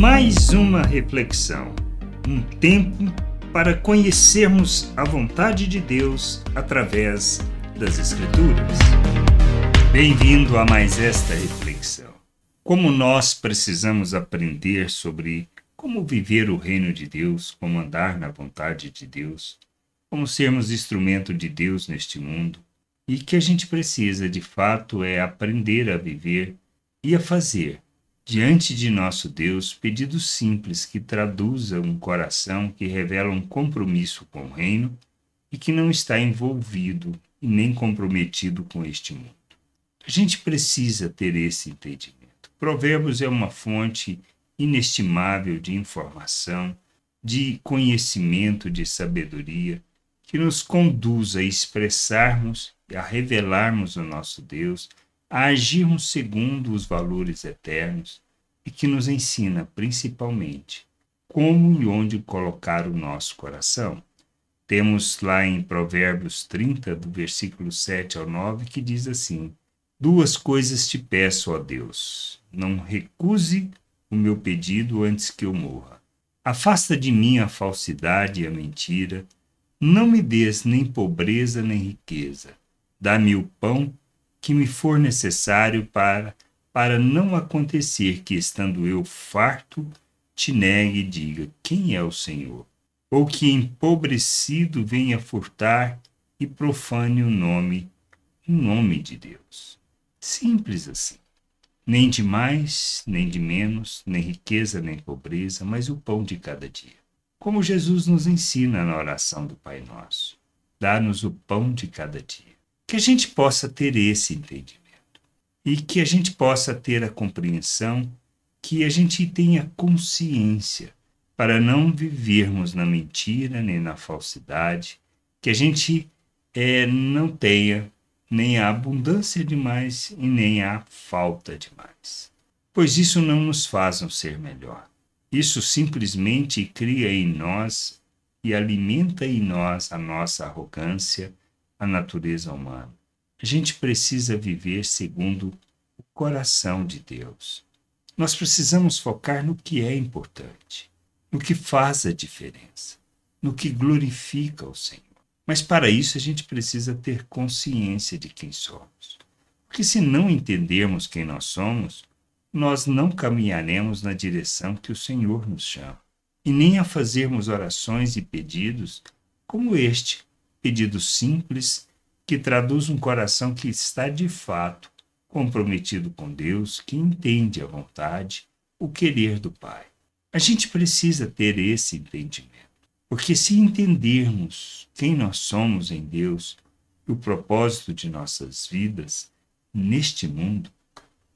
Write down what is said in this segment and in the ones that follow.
Mais uma reflexão, um tempo para conhecermos a vontade de Deus através das Escrituras. Bem-vindo a mais esta reflexão. Como nós precisamos aprender sobre como viver o reino de Deus, como andar na vontade de Deus, como sermos instrumento de Deus neste mundo, e que a gente precisa de fato é aprender a viver e a fazer diante de nosso Deus pedidos simples que traduzam um coração que revela um compromisso com o reino e que não está envolvido e nem comprometido com este mundo. A gente precisa ter esse entendimento. Provérbios é uma fonte inestimável de informação, de conhecimento, de sabedoria, que nos conduz a expressarmos e a revelarmos o nosso Deus a agirmos segundo os valores eternos e que nos ensina, principalmente, como e onde colocar o nosso coração. Temos lá em Provérbios 30, do versículo 7 ao 9, que diz assim: Duas coisas te peço, ó Deus. Não recuse o meu pedido antes que eu morra. Afasta de mim a falsidade e a mentira. Não me des nem pobreza nem riqueza. Dá-me o pão que me for necessário para, para não acontecer que, estando eu farto, te negue e diga: Quem é o Senhor? Ou que empobrecido venha furtar e profane o nome, o nome de Deus. Simples assim. Nem de mais, nem de menos, nem riqueza, nem pobreza, mas o pão de cada dia. Como Jesus nos ensina na oração do Pai Nosso. Dá-nos o pão de cada dia que a gente possa ter esse entendimento e que a gente possa ter a compreensão, que a gente tenha consciência para não vivermos na mentira nem na falsidade, que a gente é, não tenha nem a abundância demais e nem a falta demais. Pois isso não nos faz um ser melhor. Isso simplesmente cria em nós e alimenta em nós a nossa arrogância, a natureza humana. A gente precisa viver segundo o coração de Deus. Nós precisamos focar no que é importante, no que faz a diferença, no que glorifica o Senhor. Mas para isso a gente precisa ter consciência de quem somos. Porque se não entendermos quem nós somos, nós não caminharemos na direção que o Senhor nos chama. E nem a fazermos orações e pedidos como este, pedido simples que traduz um coração que está de fato comprometido com Deus, que entende a vontade, o querer do Pai. A gente precisa ter esse entendimento, porque se entendermos quem nós somos em Deus e o propósito de nossas vidas neste mundo,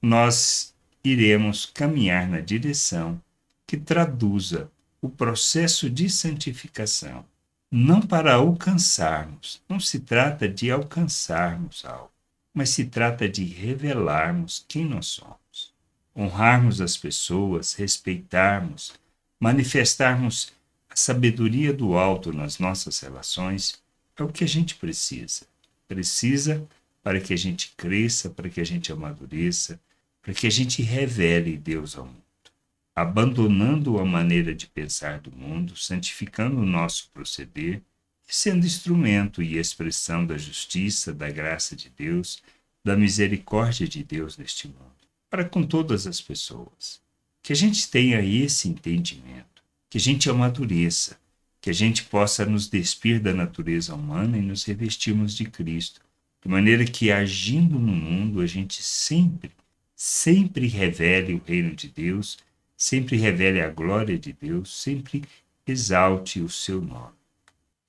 nós iremos caminhar na direção que traduza o processo de santificação não para alcançarmos. Não se trata de alcançarmos algo, mas se trata de revelarmos quem nós somos, honrarmos as pessoas, respeitarmos, manifestarmos a sabedoria do alto nas nossas relações. É o que a gente precisa. Precisa para que a gente cresça, para que a gente amadureça, para que a gente revele Deus ao mundo abandonando a maneira de pensar do mundo, santificando o nosso proceder e sendo instrumento e expressão da justiça, da graça de Deus, da misericórdia de Deus neste mundo, para com todas as pessoas. Que a gente tenha esse entendimento, que a gente amadureça, que a gente possa nos despir da natureza humana e nos revestirmos de Cristo, de maneira que agindo no mundo a gente sempre, sempre revele o reino de Deus sempre revele a glória de Deus, sempre exalte o seu nome.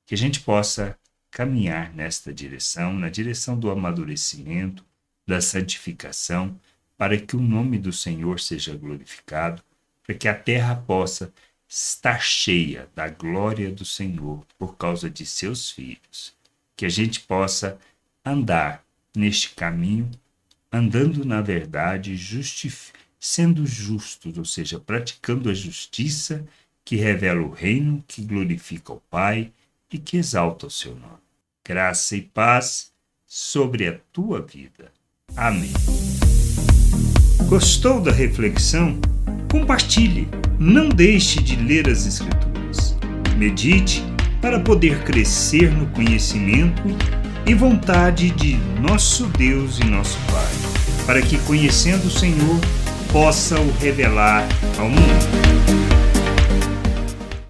Que a gente possa caminhar nesta direção, na direção do amadurecimento, da santificação, para que o nome do Senhor seja glorificado, para que a terra possa estar cheia da glória do Senhor por causa de seus filhos. Que a gente possa andar neste caminho, andando na verdade, justificando sendo justos, ou seja, praticando a justiça que revela o reino, que glorifica o Pai e que exalta o seu nome. Graça e paz sobre a tua vida. Amém. Gostou da reflexão? Compartilhe Não deixe de ler as Escrituras. Medite para poder crescer no conhecimento e vontade de nosso Deus e nosso Pai, para que, conhecendo o Senhor, possa o revelar ao mundo.